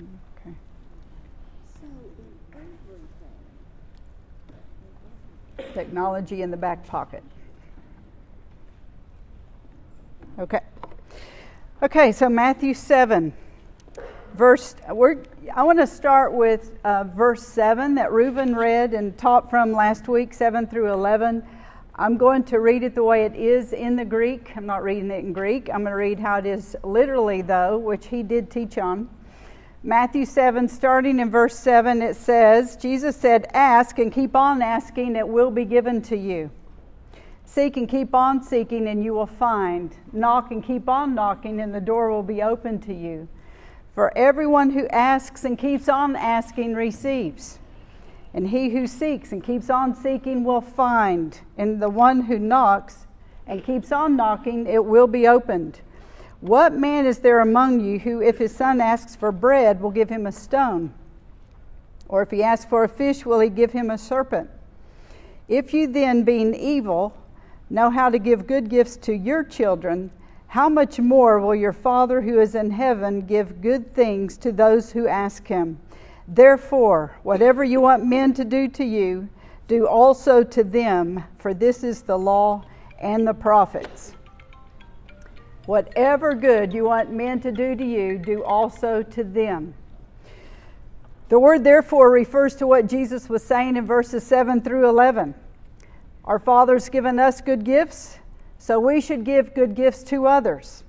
Okay. so Technology in the back pocket. Okay. Okay, so Matthew 7, verse, we're, I want to start with uh, verse 7 that Reuben read and taught from last week, 7 through 11. I'm going to read it the way it is in the Greek. I'm not reading it in Greek. I'm going to read how it is literally, though, which he did teach on. Matthew 7, starting in verse 7, it says, Jesus said, Ask and keep on asking, it will be given to you. Seek and keep on seeking, and you will find. Knock and keep on knocking, and the door will be open to you. For everyone who asks and keeps on asking receives. And he who seeks and keeps on seeking will find. And the one who knocks and keeps on knocking, it will be opened. What man is there among you who, if his son asks for bread, will give him a stone? Or if he asks for a fish, will he give him a serpent? If you then, being evil, know how to give good gifts to your children, how much more will your Father who is in heaven give good things to those who ask him? Therefore, whatever you want men to do to you, do also to them, for this is the law and the prophets. Whatever good you want men to do to you, do also to them. The word therefore refers to what Jesus was saying in verses 7 through 11. Our Father's given us good gifts, so we should give good gifts to others.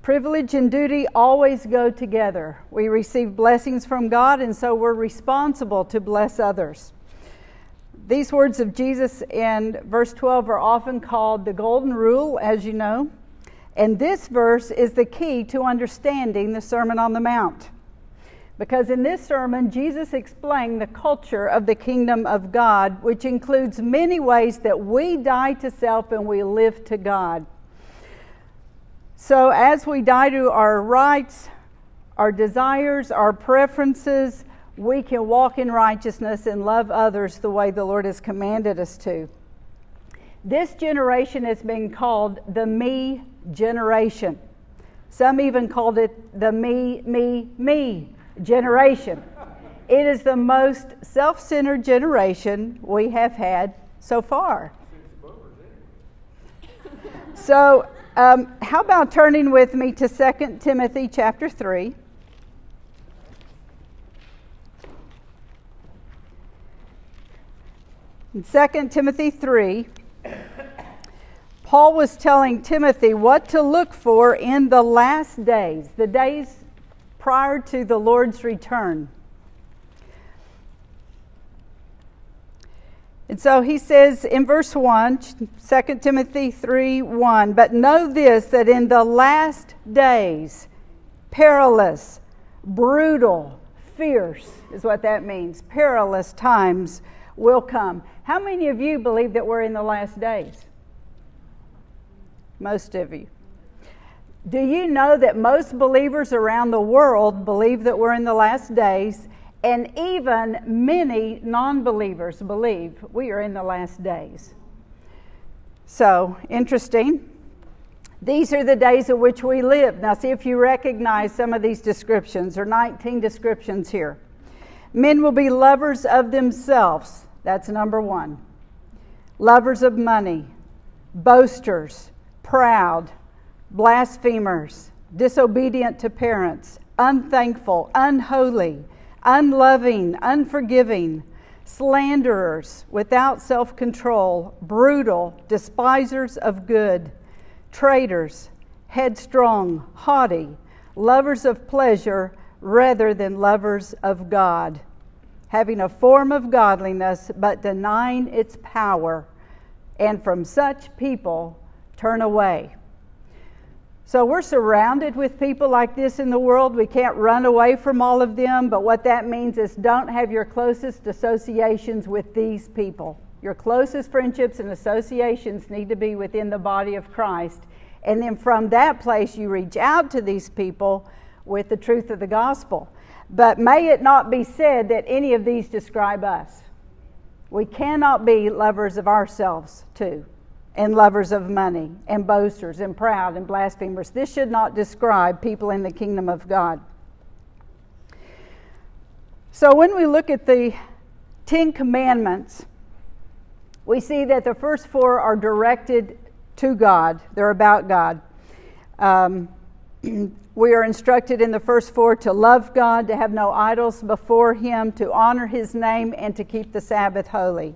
Privilege and duty always go together. We receive blessings from God, and so we're responsible to bless others. These words of Jesus in verse 12 are often called the Golden Rule, as you know. And this verse is the key to understanding the Sermon on the Mount. Because in this sermon, Jesus explained the culture of the kingdom of God, which includes many ways that we die to self and we live to God. So, as we die to our rights, our desires, our preferences, we can walk in righteousness and love others the way the Lord has commanded us to. This generation has been called the me generation. Some even called it the me, me, me generation. It is the most self centered generation we have had so far. So, um, how about turning with me to 2 Timothy chapter 3? In 2 Timothy 3, Paul was telling Timothy what to look for in the last days, the days prior to the Lord's return. And so he says in verse 1, 2 Timothy 3 1, but know this that in the last days, perilous, brutal, fierce is what that means. Perilous times will come. How many of you believe that we're in the last days? Most of you. Do you know that most believers around the world believe that we're in the last days? And even many non believers believe we are in the last days. So, interesting. These are the days in which we live. Now, see if you recognize some of these descriptions. There are 19 descriptions here. Men will be lovers of themselves. That's number one. Lovers of money, boasters, proud, blasphemers, disobedient to parents, unthankful, unholy unloving, unforgiving, slanderers, without self control, brutal, despisers of good, traitors, headstrong, haughty, lovers of pleasure rather than lovers of God, having a form of godliness but denying its power, and from such people turn away. So we're surrounded with people like this in the world. We can't run away from all of them, but what that means is don't have your closest associations with these people. Your closest friendships and associations need to be within the body of Christ. And then from that place, you reach out to these people with the truth of the gospel. But may it not be said that any of these describe us. We cannot be lovers of ourselves, too and lovers of money, and boasters, and proud, and blasphemers. This should not describe people in the kingdom of God. So when we look at the Ten Commandments, we see that the first four are directed to God, they're about God. Um, we are instructed in the first four to love God, to have no idols before Him, to honor His name, and to keep the Sabbath holy.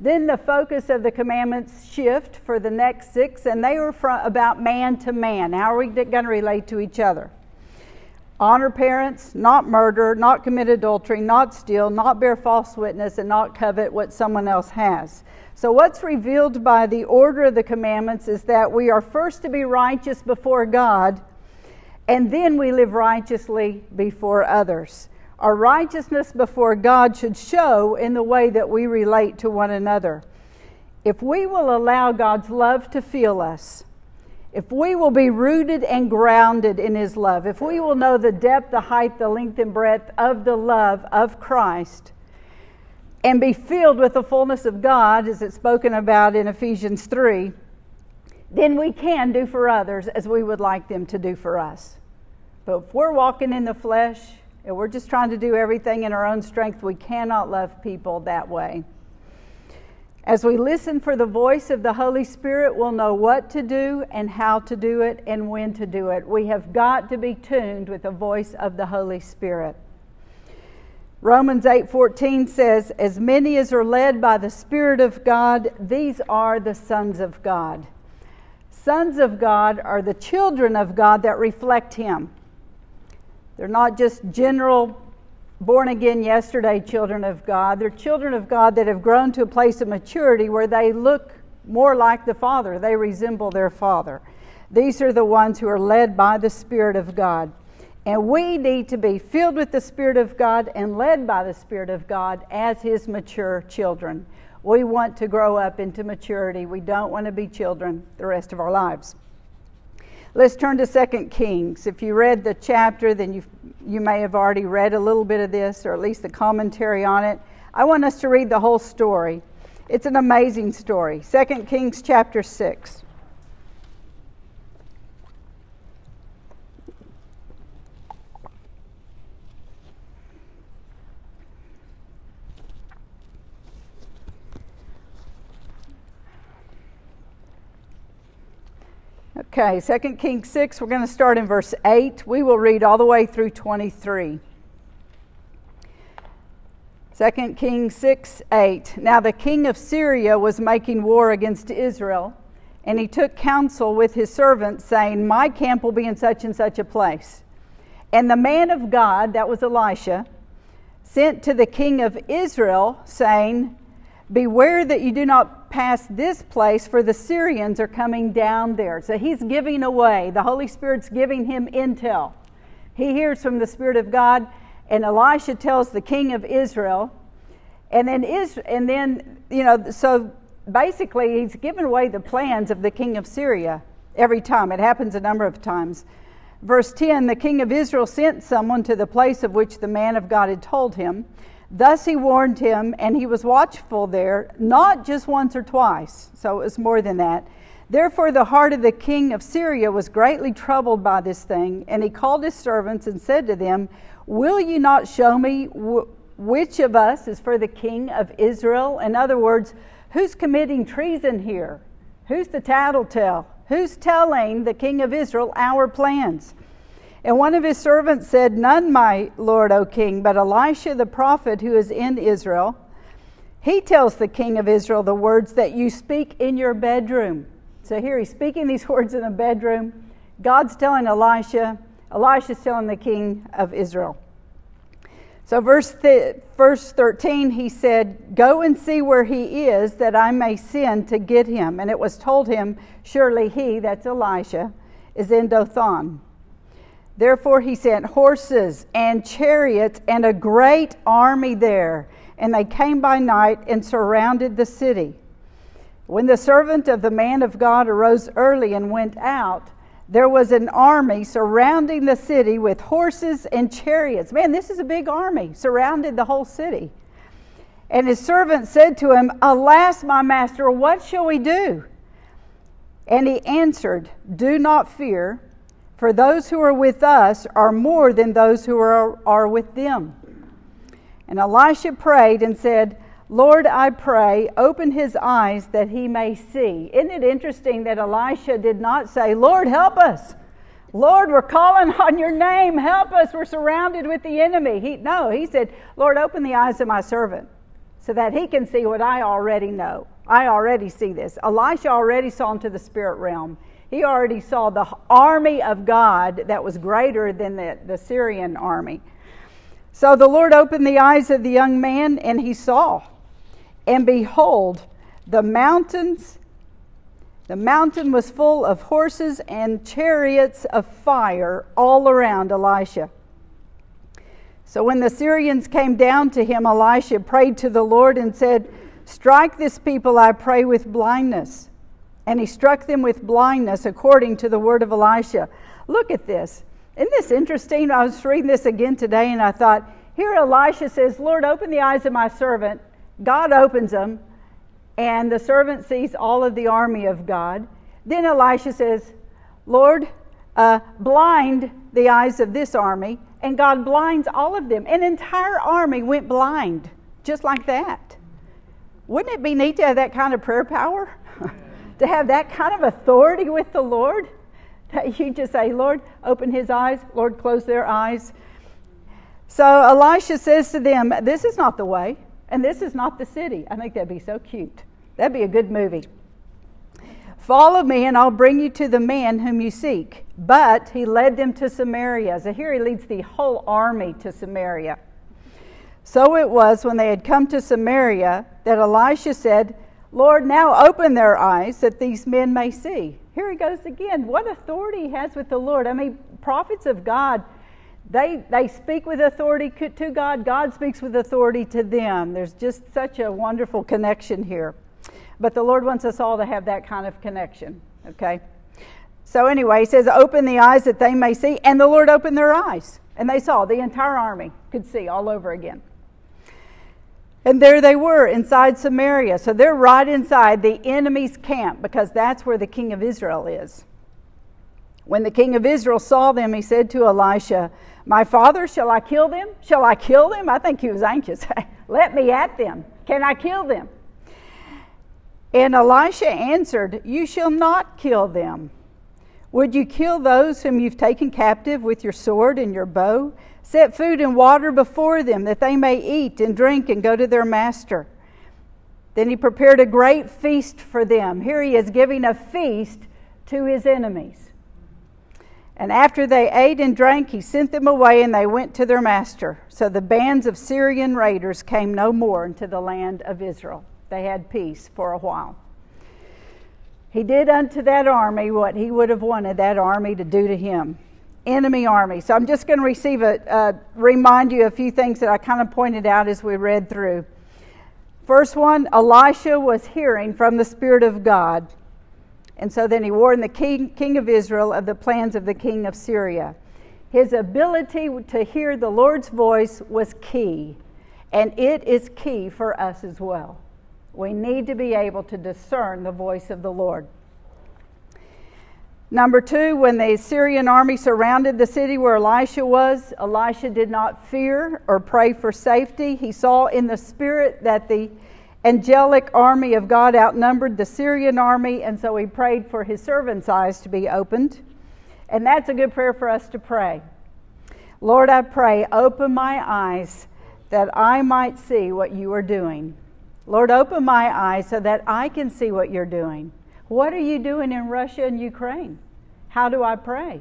Then the focus of the commandments shift for the next six, and they are from, about man to man. How are we going to relate to each other? Honor parents, not murder, not commit adultery, not steal, not bear false witness, and not covet what someone else has. So, what's revealed by the order of the commandments is that we are first to be righteous before God, and then we live righteously before others. Our righteousness before God should show in the way that we relate to one another. If we will allow God's love to fill us, if we will be rooted and grounded in His love, if we will know the depth, the height, the length, and breadth of the love of Christ, and be filled with the fullness of God, as it's spoken about in Ephesians 3, then we can do for others as we would like them to do for us. But if we're walking in the flesh, we're just trying to do everything in our own strength. We cannot love people that way. As we listen for the voice of the Holy Spirit, we'll know what to do and how to do it and when to do it. We have got to be tuned with the voice of the Holy Spirit. Romans 8:14 says, "As many as are led by the Spirit of God, these are the sons of God." Sons of God are the children of God that reflect him. They're not just general born again yesterday children of God. They're children of God that have grown to a place of maturity where they look more like the Father, they resemble their Father. These are the ones who are led by the Spirit of God. And we need to be filled with the Spirit of God and led by the Spirit of God as His mature children. We want to grow up into maturity. We don't want to be children the rest of our lives. Let's turn to 2 Kings. If you read the chapter, then you you may have already read a little bit of this, or at least the commentary on it. I want us to read the whole story. It's an amazing story. 2 Kings chapter 6. Okay, 2 Kings 6, we're going to start in verse 8. We will read all the way through 23. 2 Kings 6 8. Now the king of Syria was making war against Israel, and he took counsel with his servants, saying, My camp will be in such and such a place. And the man of God, that was Elisha, sent to the king of Israel, saying, Beware that you do not pass this place, for the Syrians are coming down there. So he's giving away. The Holy Spirit's giving him intel. He hears from the Spirit of God, and Elisha tells the king of Israel. And then, is, and then you know, so basically, he's given away the plans of the king of Syria every time. It happens a number of times. Verse 10 The king of Israel sent someone to the place of which the man of God had told him. Thus he warned him, and he was watchful there, not just once or twice, so it was more than that. Therefore, the heart of the king of Syria was greatly troubled by this thing, and he called his servants and said to them, Will you not show me which of us is for the king of Israel? In other words, who's committing treason here? Who's the tattletale? Who's telling the king of Israel our plans? And one of his servants said, None, my lord, O king, but Elisha the prophet who is in Israel. He tells the king of Israel the words that you speak in your bedroom. So here he's speaking these words in the bedroom. God's telling Elisha, Elisha's telling the king of Israel. So, verse, th- verse 13, he said, Go and see where he is, that I may send to get him. And it was told him, Surely he, that's Elisha, is in Dothan. Therefore, he sent horses and chariots and a great army there, and they came by night and surrounded the city. When the servant of the man of God arose early and went out, there was an army surrounding the city with horses and chariots. Man, this is a big army, surrounded the whole city. And his servant said to him, Alas, my master, what shall we do? And he answered, Do not fear for those who are with us are more than those who are, are with them. And Elisha prayed and said, Lord, I pray, open his eyes that he may see. Isn't it interesting that Elisha did not say, Lord, help us? Lord, we're calling on your name. Help us. We're surrounded with the enemy. He, no, he said, Lord, open the eyes of my servant so that he can see what I already know. I already see this. Elisha already saw into the spirit realm. He already saw the army of God that was greater than the, the Syrian army. So the Lord opened the eyes of the young man, and he saw. And behold, the mountains, the mountain was full of horses and chariots of fire all around Elisha. So when the Syrians came down to him, Elisha prayed to the Lord and said, Strike this people, I pray, with blindness. And he struck them with blindness according to the word of Elisha. Look at this. Isn't this interesting? I was reading this again today and I thought, here Elisha says, Lord, open the eyes of my servant. God opens them, and the servant sees all of the army of God. Then Elisha says, Lord, uh, blind the eyes of this army, and God blinds all of them. An entire army went blind, just like that. Wouldn't it be neat to have that kind of prayer power? to have that kind of authority with the Lord? That you just say, Lord, open his eyes, Lord, close their eyes. So Elisha says to them, This is not the way, and this is not the city. I think that'd be so cute. That'd be a good movie. Follow me, and I'll bring you to the man whom you seek. But he led them to Samaria. So here he leads the whole army to Samaria. So it was when they had come to Samaria that Elisha said, Lord, now open their eyes that these men may see. Here he goes again. What authority he has with the Lord. I mean, prophets of God, they, they speak with authority to God, God speaks with authority to them. There's just such a wonderful connection here. But the Lord wants us all to have that kind of connection, okay? So, anyway, he says, Open the eyes that they may see. And the Lord opened their eyes. And they saw, the entire army could see all over again. And there they were inside Samaria. So they're right inside the enemy's camp because that's where the king of Israel is. When the king of Israel saw them, he said to Elisha, My father, shall I kill them? Shall I kill them? I think he was anxious. Let me at them. Can I kill them? And Elisha answered, You shall not kill them. Would you kill those whom you've taken captive with your sword and your bow? Set food and water before them that they may eat and drink and go to their master. Then he prepared a great feast for them. Here he is giving a feast to his enemies. And after they ate and drank, he sent them away and they went to their master. So the bands of Syrian raiders came no more into the land of Israel. They had peace for a while. He did unto that army what he would have wanted that army to do to him enemy army. So I'm just going to receive a, uh, remind you a few things that I kind of pointed out as we read through. First one, Elisha was hearing from the Spirit of God. And so then he warned the king, king of Israel of the plans of the king of Syria. His ability to hear the Lord's voice was key, and it is key for us as well. We need to be able to discern the voice of the Lord. Number two, when the Syrian army surrounded the city where Elisha was, Elisha did not fear or pray for safety. He saw in the spirit that the angelic army of God outnumbered the Syrian army, and so he prayed for his servant's eyes to be opened. And that's a good prayer for us to pray. Lord, I pray, open my eyes that I might see what you are doing. Lord, open my eyes so that I can see what you're doing. What are you doing in Russia and Ukraine? How do I pray?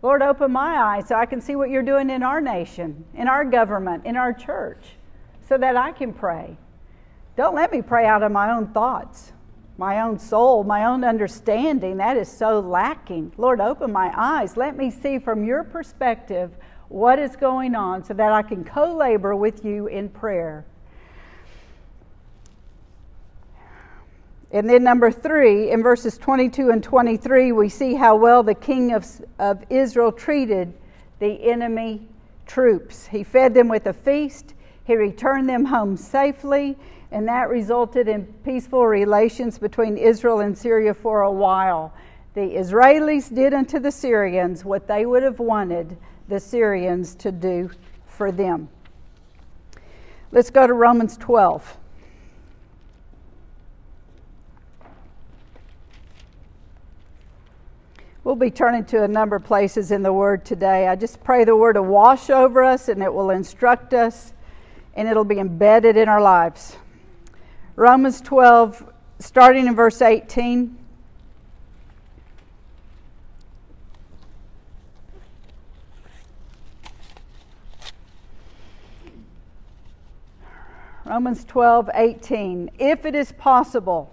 Lord, open my eyes so I can see what you're doing in our nation, in our government, in our church, so that I can pray. Don't let me pray out of my own thoughts, my own soul, my own understanding. That is so lacking. Lord, open my eyes. Let me see from your perspective what is going on so that I can co labor with you in prayer. And then, number three, in verses 22 and 23, we see how well the king of, of Israel treated the enemy troops. He fed them with a feast, he returned them home safely, and that resulted in peaceful relations between Israel and Syria for a while. The Israelis did unto the Syrians what they would have wanted the Syrians to do for them. Let's go to Romans 12. We'll be turning to a number of places in the Word today. I just pray the Word to wash over us and it will instruct us and it'll be embedded in our lives. Romans 12, starting in verse 18. Romans 12, 18. If it is possible,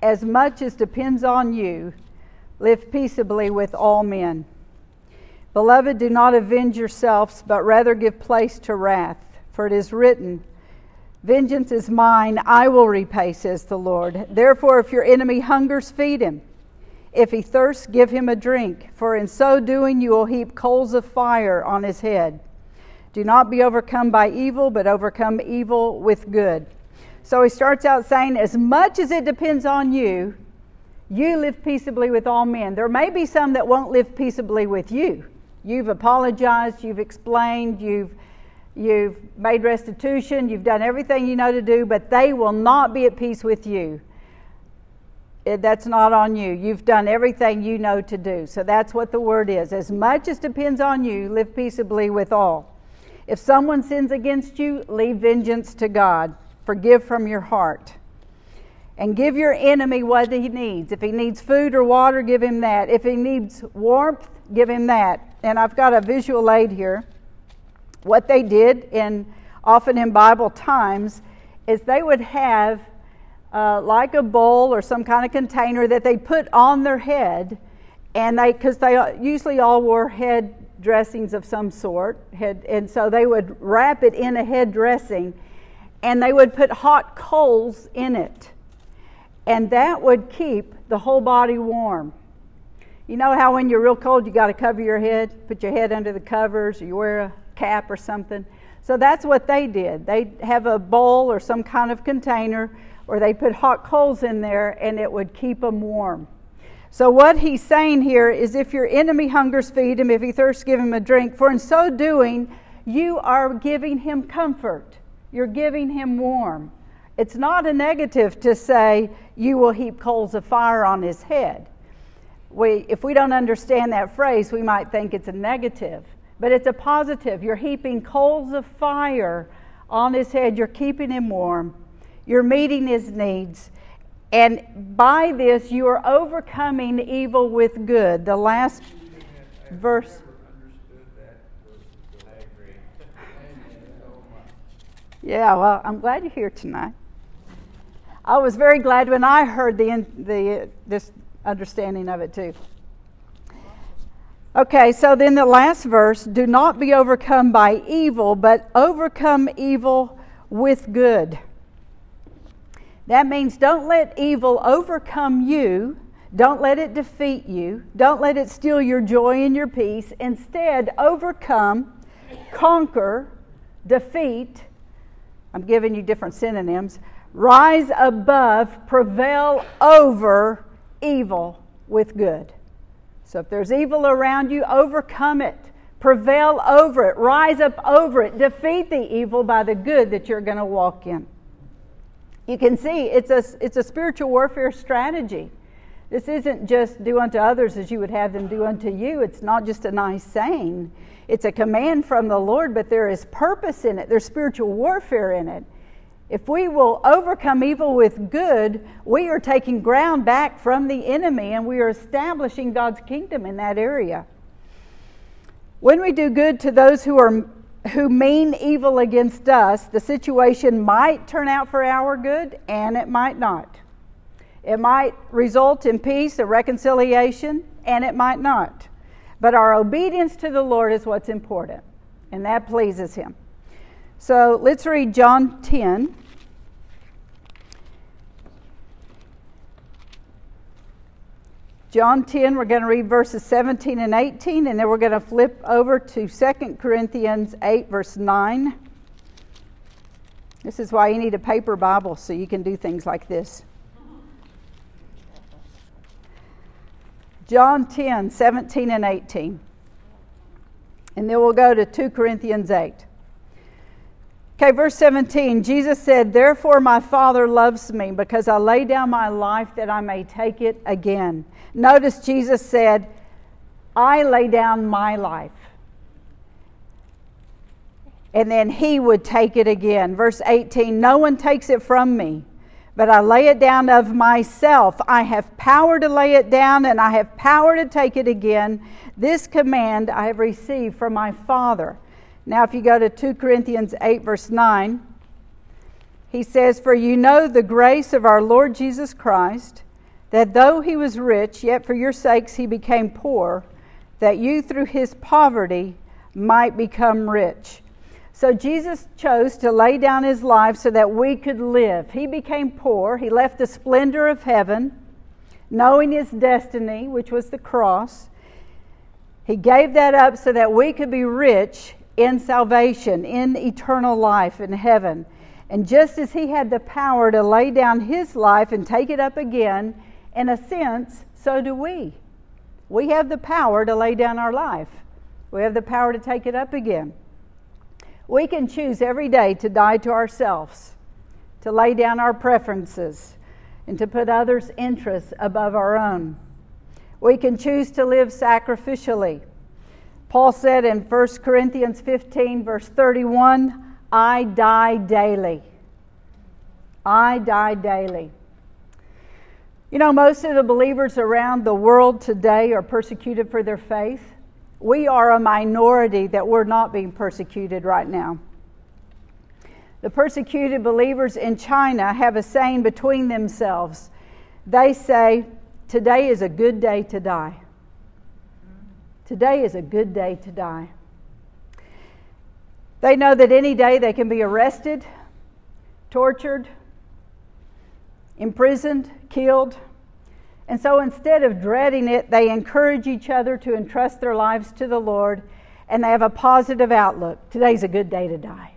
as much as depends on you, live peaceably with all men. Beloved, do not avenge yourselves, but rather give place to wrath. For it is written, Vengeance is mine, I will repay, says the Lord. Therefore, if your enemy hungers, feed him. If he thirsts, give him a drink, for in so doing you will heap coals of fire on his head. Do not be overcome by evil, but overcome evil with good. So he starts out saying, As much as it depends on you, you live peaceably with all men. There may be some that won't live peaceably with you. You've apologized, you've explained, you've, you've made restitution, you've done everything you know to do, but they will not be at peace with you. Eh, that's not on you. You've done everything you know to do. So that's what the word is. As much as depends on you, live peaceably with all. If someone sins against you, leave vengeance to God. Forgive from your heart. And give your enemy what he needs. If he needs food or water, give him that. If he needs warmth, give him that. And I've got a visual aid here. What they did, in often in Bible times, is they would have uh, like a bowl or some kind of container that they put on their head, and they because they usually all wore head dressings of some sort. Head, and so they would wrap it in a head dressing and they would put hot coals in it. And that would keep the whole body warm. You know how when you're real cold, you got to cover your head, put your head under the covers, or you wear a cap or something. So that's what they did. They'd have a bowl or some kind of container, or they put hot coals in there, and it would keep them warm. So, what he's saying here is if your enemy hungers, feed him. If he thirsts, give him a drink. For in so doing, you are giving him comfort. You're giving him warm. It's not a negative to say, you will heap coals of fire on his head. We, if we don't understand that phrase, we might think it's a negative, but it's a positive. You're heaping coals of fire on his head, you're keeping him warm, you're meeting his needs, and by this, you are overcoming evil with good. The last verse. Yeah, well, I'm glad you're here tonight. I was very glad when I heard the, the this understanding of it too. Okay, so then the last verse do not be overcome by evil, but overcome evil with good. That means don't let evil overcome you. Don't let it defeat you. Don't let it steal your joy and your peace. Instead, overcome, conquer, defeat. I'm giving you different synonyms. Rise above, prevail over evil with good. So if there's evil around you, overcome it. Prevail over it. Rise up over it. Defeat the evil by the good that you're going to walk in you can see it's a, it's a spiritual warfare strategy. This isn't just do unto others as you would have them do unto you. It's not just a nice saying. It's a command from the Lord, but there is purpose in it. There's spiritual warfare in it. If we will overcome evil with good, we are taking ground back from the enemy and we are establishing God's kingdom in that area. When we do good to those who are who mean evil against us, the situation might turn out for our good and it might not. It might result in peace or reconciliation and it might not. But our obedience to the Lord is what's important, and that pleases Him. So let's read John 10. John 10, we're going to read verses 17 and 18, and then we're going to flip over to 2 Corinthians 8, verse 9. This is why you need a paper Bible so you can do things like this. John 10, 17 and 18. And then we'll go to 2 Corinthians 8. Okay, verse 17 Jesus said, Therefore my Father loves me because I lay down my life that I may take it again. Notice Jesus said, I lay down my life. And then he would take it again. Verse 18 No one takes it from me, but I lay it down of myself. I have power to lay it down, and I have power to take it again. This command I have received from my Father. Now, if you go to 2 Corinthians 8, verse 9, he says, For you know the grace of our Lord Jesus Christ, that though he was rich, yet for your sakes he became poor, that you through his poverty might become rich. So Jesus chose to lay down his life so that we could live. He became poor, he left the splendor of heaven, knowing his destiny, which was the cross. He gave that up so that we could be rich in salvation, in eternal life in heaven. And just as he had the power to lay down his life and take it up again, in a sense, so do we. We have the power to lay down our life, we have the power to take it up again. We can choose every day to die to ourselves, to lay down our preferences, and to put others' interests above our own. We can choose to live sacrificially Paul said in 1 Corinthians 15, verse 31, I die daily. I die daily. You know, most of the believers around the world today are persecuted for their faith. We are a minority that we're not being persecuted right now. The persecuted believers in China have a saying between themselves. They say, Today is a good day to die. Today is a good day to die. They know that any day they can be arrested, tortured, imprisoned, killed. And so instead of dreading it, they encourage each other to entrust their lives to the Lord and they have a positive outlook. Today's a good day to die.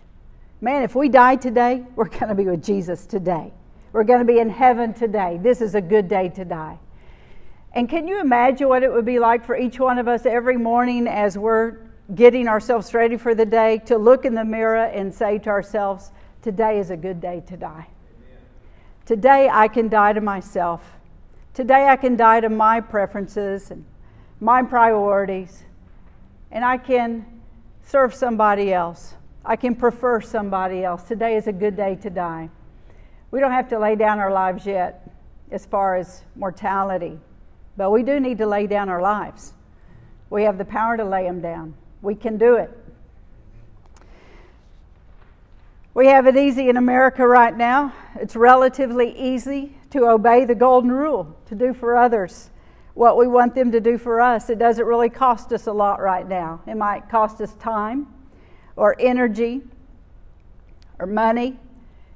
Man, if we die today, we're going to be with Jesus today. We're going to be in heaven today. This is a good day to die. And can you imagine what it would be like for each one of us every morning as we're getting ourselves ready for the day to look in the mirror and say to ourselves, Today is a good day to die. Today I can die to myself. Today I can die to my preferences and my priorities. And I can serve somebody else. I can prefer somebody else. Today is a good day to die. We don't have to lay down our lives yet as far as mortality. But we do need to lay down our lives. We have the power to lay them down. We can do it. We have it easy in America right now. It's relatively easy to obey the golden rule, to do for others what we want them to do for us. It doesn't really cost us a lot right now. It might cost us time or energy or money.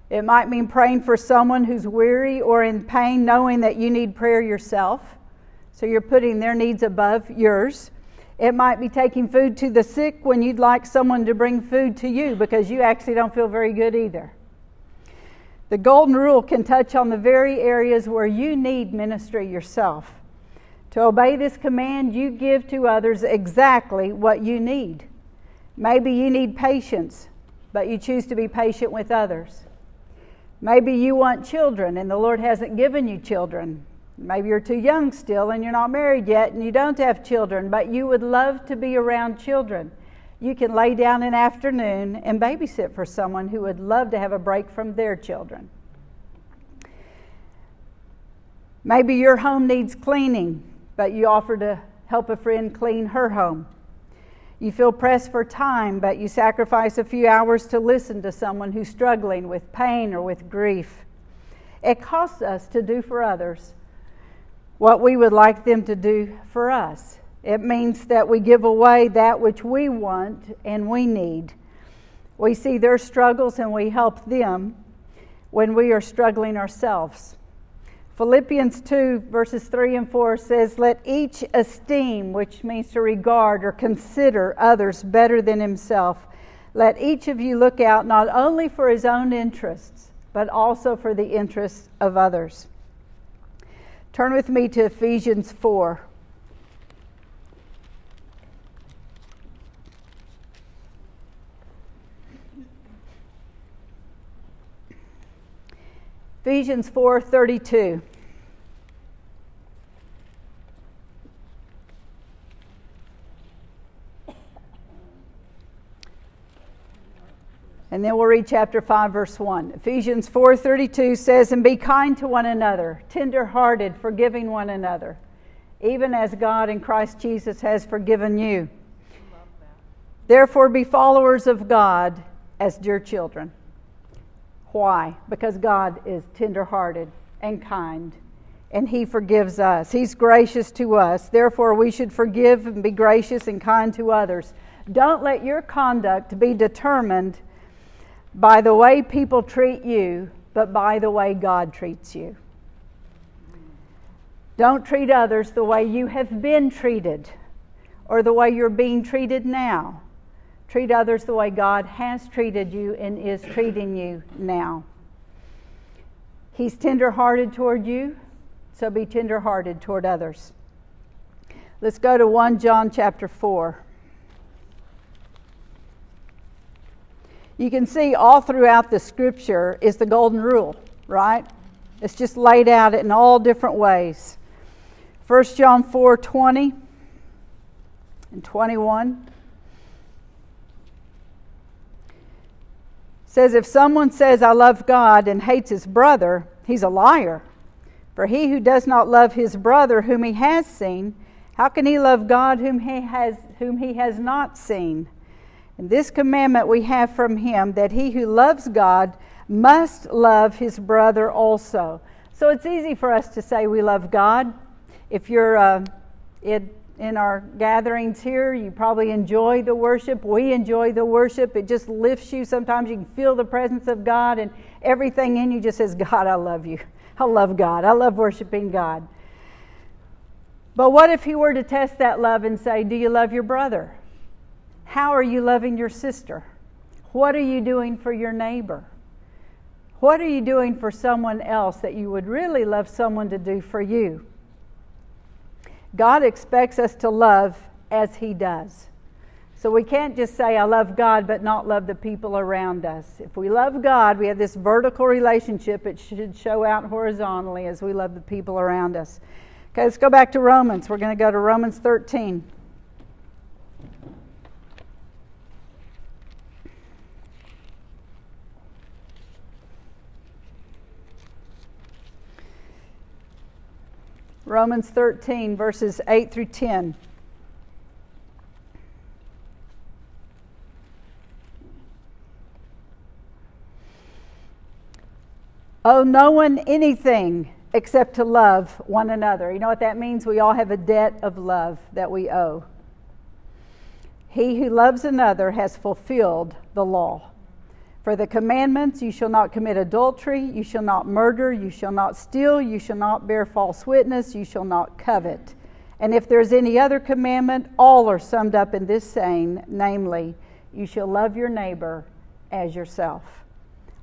It might mean praying for someone who's weary or in pain, knowing that you need prayer yourself. So you're putting their needs above yours. It might be taking food to the sick when you'd like someone to bring food to you because you actually don't feel very good either. The golden rule can touch on the very areas where you need ministry yourself. To obey this command, you give to others exactly what you need. Maybe you need patience, but you choose to be patient with others. Maybe you want children and the Lord hasn't given you children, Maybe you're too young still and you're not married yet and you don't have children, but you would love to be around children. You can lay down an afternoon and babysit for someone who would love to have a break from their children. Maybe your home needs cleaning, but you offer to help a friend clean her home. You feel pressed for time, but you sacrifice a few hours to listen to someone who's struggling with pain or with grief. It costs us to do for others what we would like them to do for us. It means that we give away that which we want and we need. We see their struggles and we help them when we are struggling ourselves. Philippians 2, verses 3 and 4 says, Let each esteem, which means to regard or consider others better than himself. Let each of you look out not only for his own interests, but also for the interests of others. Turn with me to Ephesians 4. Ephesians 4:32 And then we'll read chapter 5 verse 1. Ephesians 4:32 says, "And be kind to one another, tender-hearted, forgiving one another, even as God in Christ Jesus has forgiven you." Therefore be followers of God as dear children. Why? Because God is tender-hearted and kind, and he forgives us. He's gracious to us. Therefore we should forgive and be gracious and kind to others. Don't let your conduct be determined by the way people treat you, but by the way God treats you. Don't treat others the way you have been treated or the way you're being treated now. Treat others the way God has treated you and is treating you now. He's tenderhearted toward you, so be tenderhearted toward others. Let's go to 1 John chapter 4. You can see all throughout the scripture is the golden rule, right? It's just laid out in all different ways. 1 John 4 20 and 21 says, If someone says, I love God and hates his brother, he's a liar. For he who does not love his brother whom he has seen, how can he love God whom he has, whom he has not seen? And this commandment we have from him that he who loves God must love his brother also. So it's easy for us to say we love God. If you're uh, in, in our gatherings here, you probably enjoy the worship. We enjoy the worship. It just lifts you. Sometimes you can feel the presence of God, and everything in you just says, God, I love you. I love God. I love worshiping God. But what if he were to test that love and say, Do you love your brother? How are you loving your sister? What are you doing for your neighbor? What are you doing for someone else that you would really love someone to do for you? God expects us to love as He does. So we can't just say, I love God, but not love the people around us. If we love God, we have this vertical relationship. It should show out horizontally as we love the people around us. Okay, let's go back to Romans. We're going to go to Romans 13. Romans 13, verses 8 through 10. Owe no one anything except to love one another. You know what that means? We all have a debt of love that we owe. He who loves another has fulfilled the law. For the commandments, you shall not commit adultery, you shall not murder, you shall not steal, you shall not bear false witness, you shall not covet. And if there's any other commandment, all are summed up in this saying, namely, you shall love your neighbor as yourself.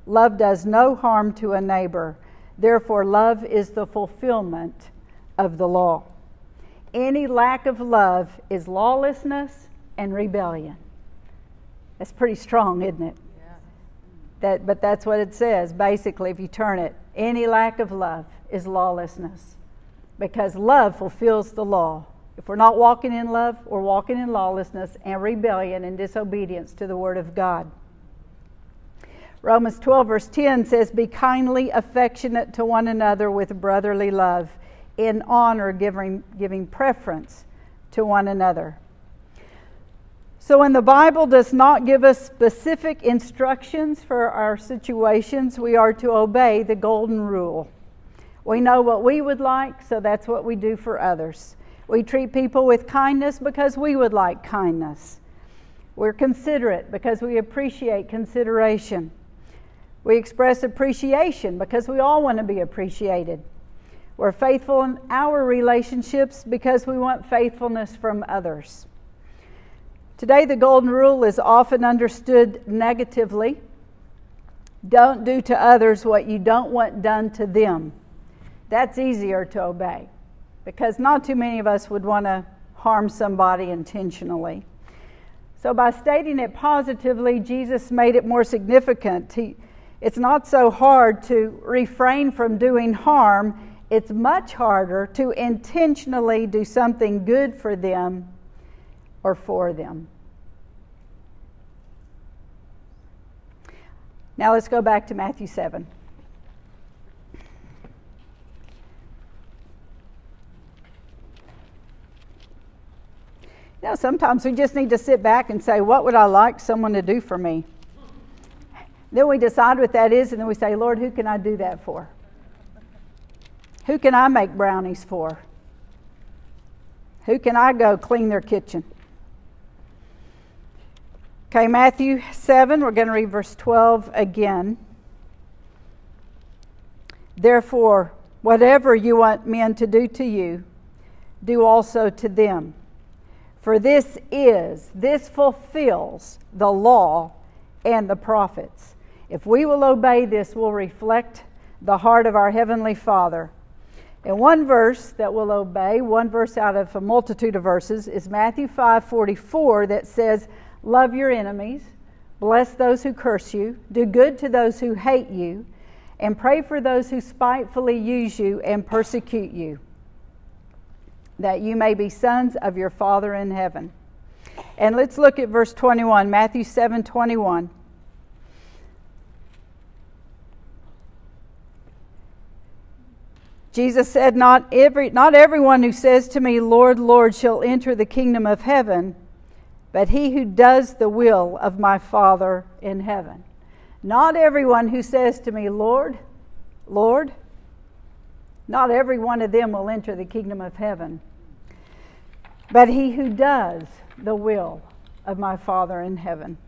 Love does no harm to a neighbor. Therefore, love is the fulfillment of the law. Any lack of love is lawlessness and rebellion. That's pretty strong, isn't it? That, but that's what it says, basically, if you turn it. Any lack of love is lawlessness because love fulfills the law. If we're not walking in love, we're walking in lawlessness and rebellion and disobedience to the Word of God. Romans 12, verse 10 says, Be kindly affectionate to one another with brotherly love, in honor, giving, giving preference to one another. So, when the Bible does not give us specific instructions for our situations, we are to obey the golden rule. We know what we would like, so that's what we do for others. We treat people with kindness because we would like kindness. We're considerate because we appreciate consideration. We express appreciation because we all want to be appreciated. We're faithful in our relationships because we want faithfulness from others. Today, the golden rule is often understood negatively. Don't do to others what you don't want done to them. That's easier to obey because not too many of us would want to harm somebody intentionally. So, by stating it positively, Jesus made it more significant. He, It's not so hard to refrain from doing harm. It's much harder to intentionally do something good for them or for them. Now let's go back to Matthew 7. You know, sometimes we just need to sit back and say, What would I like someone to do for me? Then we decide what that is, and then we say, Lord, who can I do that for? Who can I make brownies for? Who can I go clean their kitchen? Okay, Matthew 7, we're going to read verse 12 again. Therefore, whatever you want men to do to you, do also to them. For this is, this fulfills the law and the prophets. If we will obey this, we'll reflect the heart of our Heavenly Father. And one verse that we'll obey, one verse out of a multitude of verses, is Matthew 5 44 that says, Love your enemies, bless those who curse you, do good to those who hate you, and pray for those who spitefully use you and persecute you, that you may be sons of your Father in heaven. And let's look at verse 21, Matthew 7 21. Jesus said, not, every, not everyone who says to me, Lord, Lord, shall enter the kingdom of heaven but he who does the will of my Father in heaven. Not everyone who says to me, Lord, Lord, not every one of them will enter the kingdom of heaven, but he who does the will of my Father in heaven.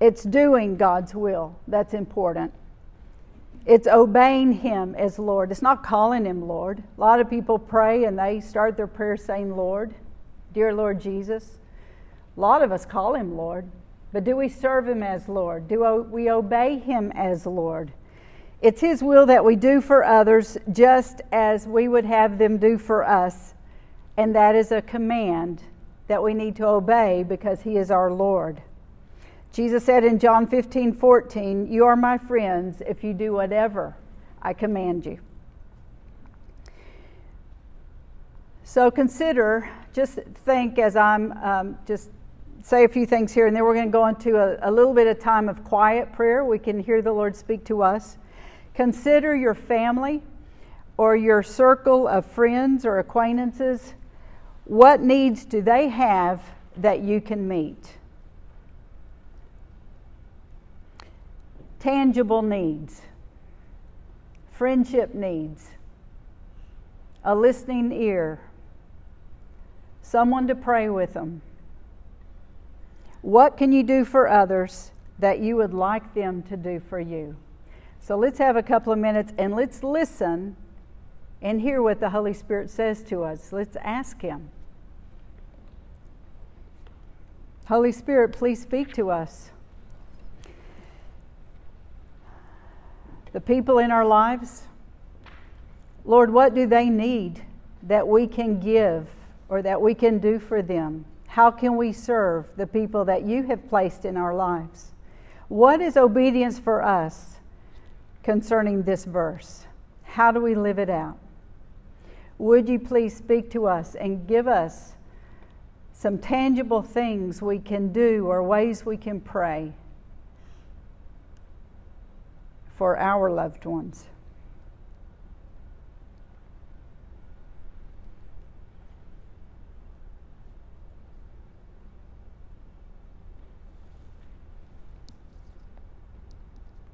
It's doing God's will that's important. It's obeying Him as Lord. It's not calling Him Lord. A lot of people pray and they start their prayer saying, Lord, dear Lord Jesus. A lot of us call him Lord, but do we serve him as Lord? Do we obey him as Lord? It's his will that we do for others just as we would have them do for us. And that is a command that we need to obey because he is our Lord. Jesus said in John 15 14, You are my friends if you do whatever I command you. So consider, just think as I'm um, just say a few things here, and then we're going to go into a, a little bit of time of quiet prayer. We can hear the Lord speak to us. Consider your family or your circle of friends or acquaintances. What needs do they have that you can meet? Tangible needs, friendship needs, a listening ear, someone to pray with them what can you do for others that you would like them to do for you? So let's have a couple of minutes and let's listen and hear what the Holy Spirit says to us. Let's ask Him. Holy Spirit, please speak to us. The people in our lives, Lord, what do they need that we can give or that we can do for them? How can we serve the people that you have placed in our lives? What is obedience for us concerning this verse? How do we live it out? Would you please speak to us and give us some tangible things we can do or ways we can pray for our loved ones?